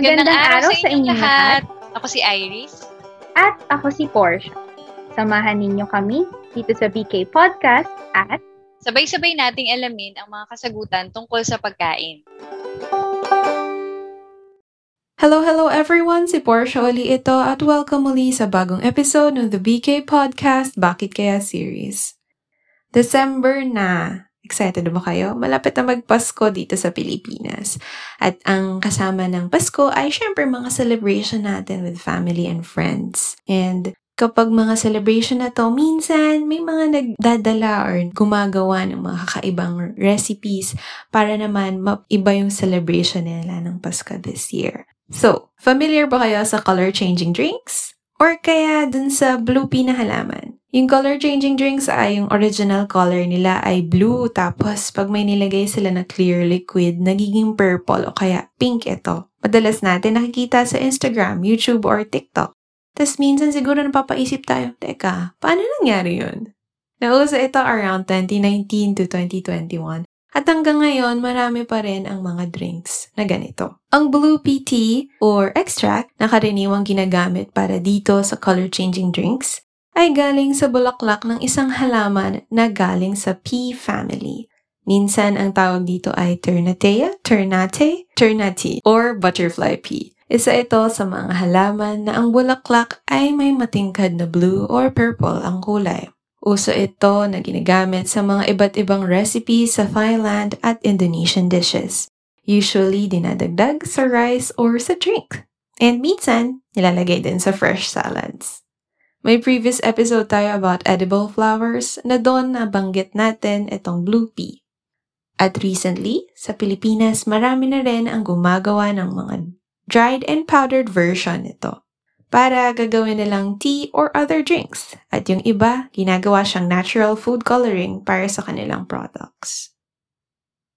Magandang, araw, sa inyo lahat. Ako si Iris. At ako si Porsche. Samahan ninyo kami dito sa BK Podcast at sabay-sabay nating alamin ang mga kasagutan tungkol sa pagkain. Hello, hello everyone! Si Porsche uli ito at welcome muli sa bagong episode ng The BK Podcast Bakit Kaya Series. December na! Excited ba kayo? Malapit na magpasko dito sa Pilipinas. At ang kasama ng Pasko ay syempre mga celebration natin with family and friends. And kapag mga celebration na to, minsan may mga nagdadala or gumagawa ng mga kakaibang recipes para naman iba yung celebration nila ng Pasko this year. So, familiar ba kayo sa color-changing drinks? Or kaya dun sa blue pea. Yung color-changing drinks ay yung original color nila ay blue tapos pag may nilagay sila na clear liquid, nagiging purple o kaya pink ito. Madalas natin nakikita sa Instagram, YouTube, or TikTok. Tapos minsan siguro napapaisip tayo, Teka, paano nangyari yun? Nauso ito around 2019 to 2021 at hanggang ngayon, marami pa rin ang mga drinks na ganito. Ang Blue Tea or extract na karaniwang ginagamit para dito sa color-changing drinks ay galing sa bulaklak ng isang halaman na galing sa pea family. Minsan ang tawag dito ay Ternatea, Ternate, Ternati, or butterfly pea. Isa ito sa mga halaman na ang bulaklak ay may matingkad na blue or purple ang kulay. Uso ito na ginagamit sa mga iba't ibang recipes sa Thailand at Indonesian dishes. Usually, dinadagdag sa rice or sa drink. And minsan, nilalagay din sa fresh salads. May previous episode tayo about edible flowers na doon nabanggit natin itong blue pea. At recently, sa Pilipinas, marami na rin ang gumagawa ng mga dried and powdered version nito para gagawin nilang tea or other drinks. At yung iba, ginagawa siyang natural food coloring para sa kanilang products.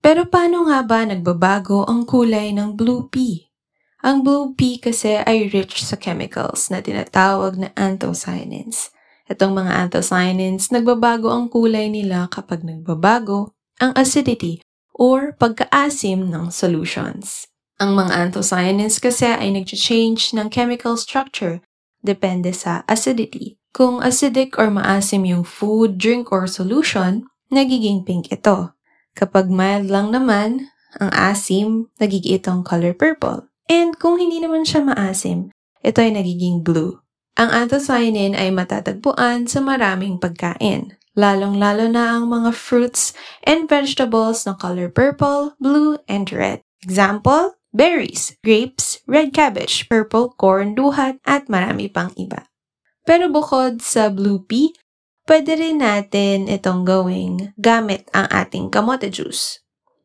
Pero paano nga ba nagbabago ang kulay ng blue pea? Ang blue pea kasi ay rich sa chemicals na tinatawag na anthocyanins. Itong mga anthocyanins, nagbabago ang kulay nila kapag nagbabago ang acidity or pagkaasim ng solutions. Ang mga anthocyanins kasi ay nag-change ng chemical structure depende sa acidity. Kung acidic or maasim yung food, drink, or solution, nagiging pink ito. Kapag mild lang naman, ang asim, nagiging itong color purple. And kung hindi naman siya maasim, ito ay nagiging blue. Ang anthocyanin ay matatagpuan sa maraming pagkain, lalong-lalo na ang mga fruits and vegetables na color purple, blue, and red. Example, berries, grapes, red cabbage, purple corn, duhat, at marami pang iba. Pero bukod sa blue pea, pwede rin natin itong gawing gamit ang ating kamote juice.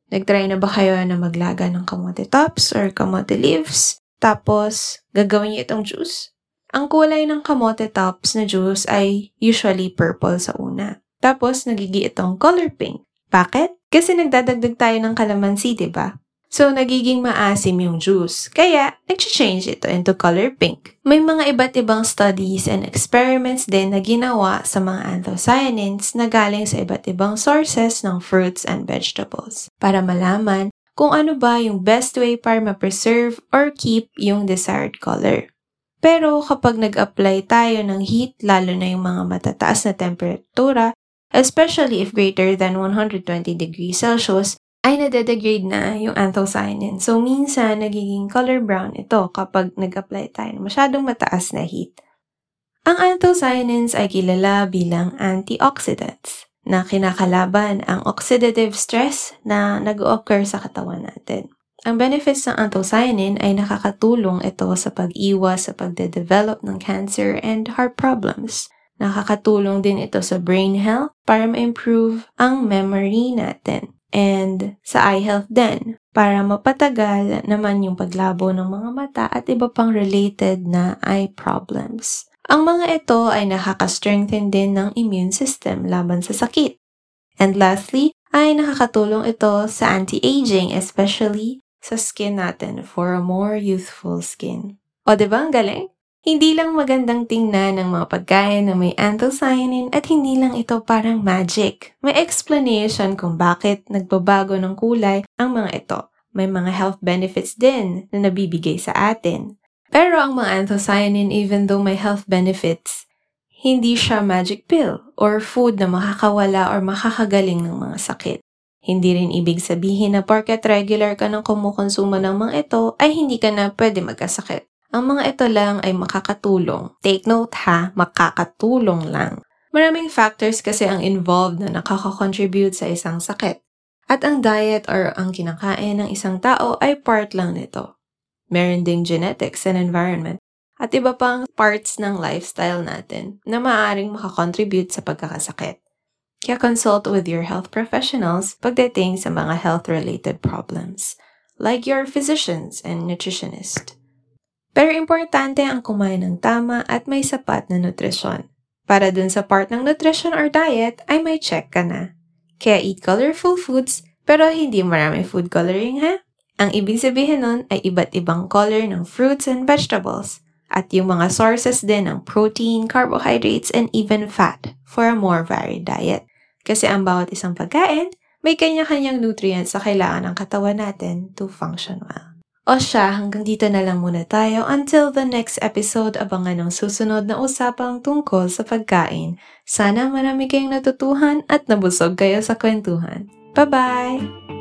Nagtry na ba kayo na maglaga ng kamote tops or kamote leaves? Tapos, gagawin niyo itong juice? Ang kulay ng kamote tops na juice ay usually purple sa una. Tapos, nagigi itong color pink. Bakit? Kasi nagdadagdag tayo ng kalamansi, di ba? So, nagiging maasim yung juice. Kaya, nag-change ito into color pink. May mga iba't ibang studies and experiments din na ginawa sa mga anthocyanins na galing sa iba't ibang sources ng fruits and vegetables para malaman kung ano ba yung best way para ma-preserve or keep yung desired color. Pero kapag nag-apply tayo ng heat, lalo na yung mga matataas na temperatura, especially if greater than 120 degrees Celsius, ay nade-degrade na yung anthocyanin. So, minsan, nagiging color brown ito kapag nag-apply tayo ng masyadong mataas na heat. Ang anthocyanins ay kilala bilang antioxidants na kinakalaban ang oxidative stress na nag-occur sa katawan natin. Ang benefits ng anthocyanin ay nakakatulong ito sa pag-iwas sa pagde-develop ng cancer and heart problems. Nakakatulong din ito sa brain health para ma-improve ang memory natin and sa eye health din para mapatagal naman yung paglabo ng mga mata at iba pang related na eye problems. Ang mga ito ay nakaka-strengthen din ng immune system laban sa sakit. And lastly, ay nakakatulong ito sa anti-aging, especially sa skin natin for a more youthful skin. O, di ba ang galing? Hindi lang magandang tingnan ng mga pagkain na may anthocyanin at hindi lang ito parang magic. May explanation kung bakit nagbabago ng kulay ang mga ito. may mga health benefits din na nabibigay sa atin. Pero ang mga anthocyanin, even though may health benefits, hindi siya magic pill or food na makakawala or makakagaling ng mga sakit. Hindi rin ibig sabihin na porket regular ka ng kumukonsumo ng mga ito ay hindi ka na pwede magkasakit. Ang mga ito lang ay makakatulong. Take note ha, makakatulong lang. Maraming factors kasi ang involved na nakaka-contribute sa isang sakit. At ang diet or ang kinakain ng isang tao ay part lang nito. Meron ding genetics and environment at iba pang parts ng lifestyle natin na maaaring makakontribute sa pagkakasakit. Kaya consult with your health professionals pagdating sa mga health-related problems, like your physicians and nutritionist. Pero importante ang kumain ng tama at may sapat na nutrisyon. Para dun sa part ng nutrition or diet ay may check ka na. Kaya eat colorful foods pero hindi marami food coloring ha? Ang ibig sabihin nun ay iba't ibang color ng fruits and vegetables at yung mga sources din ng protein, carbohydrates, and even fat for a more varied diet. Kasi ang bawat isang pagkain, may kanya-kanyang nutrients sa kailangan ng katawan natin to function well. O siya, hanggang dito na lang muna tayo until the next episode abangan ng susunod na usapang tungkol sa pagkain. Sana marami kayong natutuhan at nabusog kayo sa kwentuhan. Bye-bye!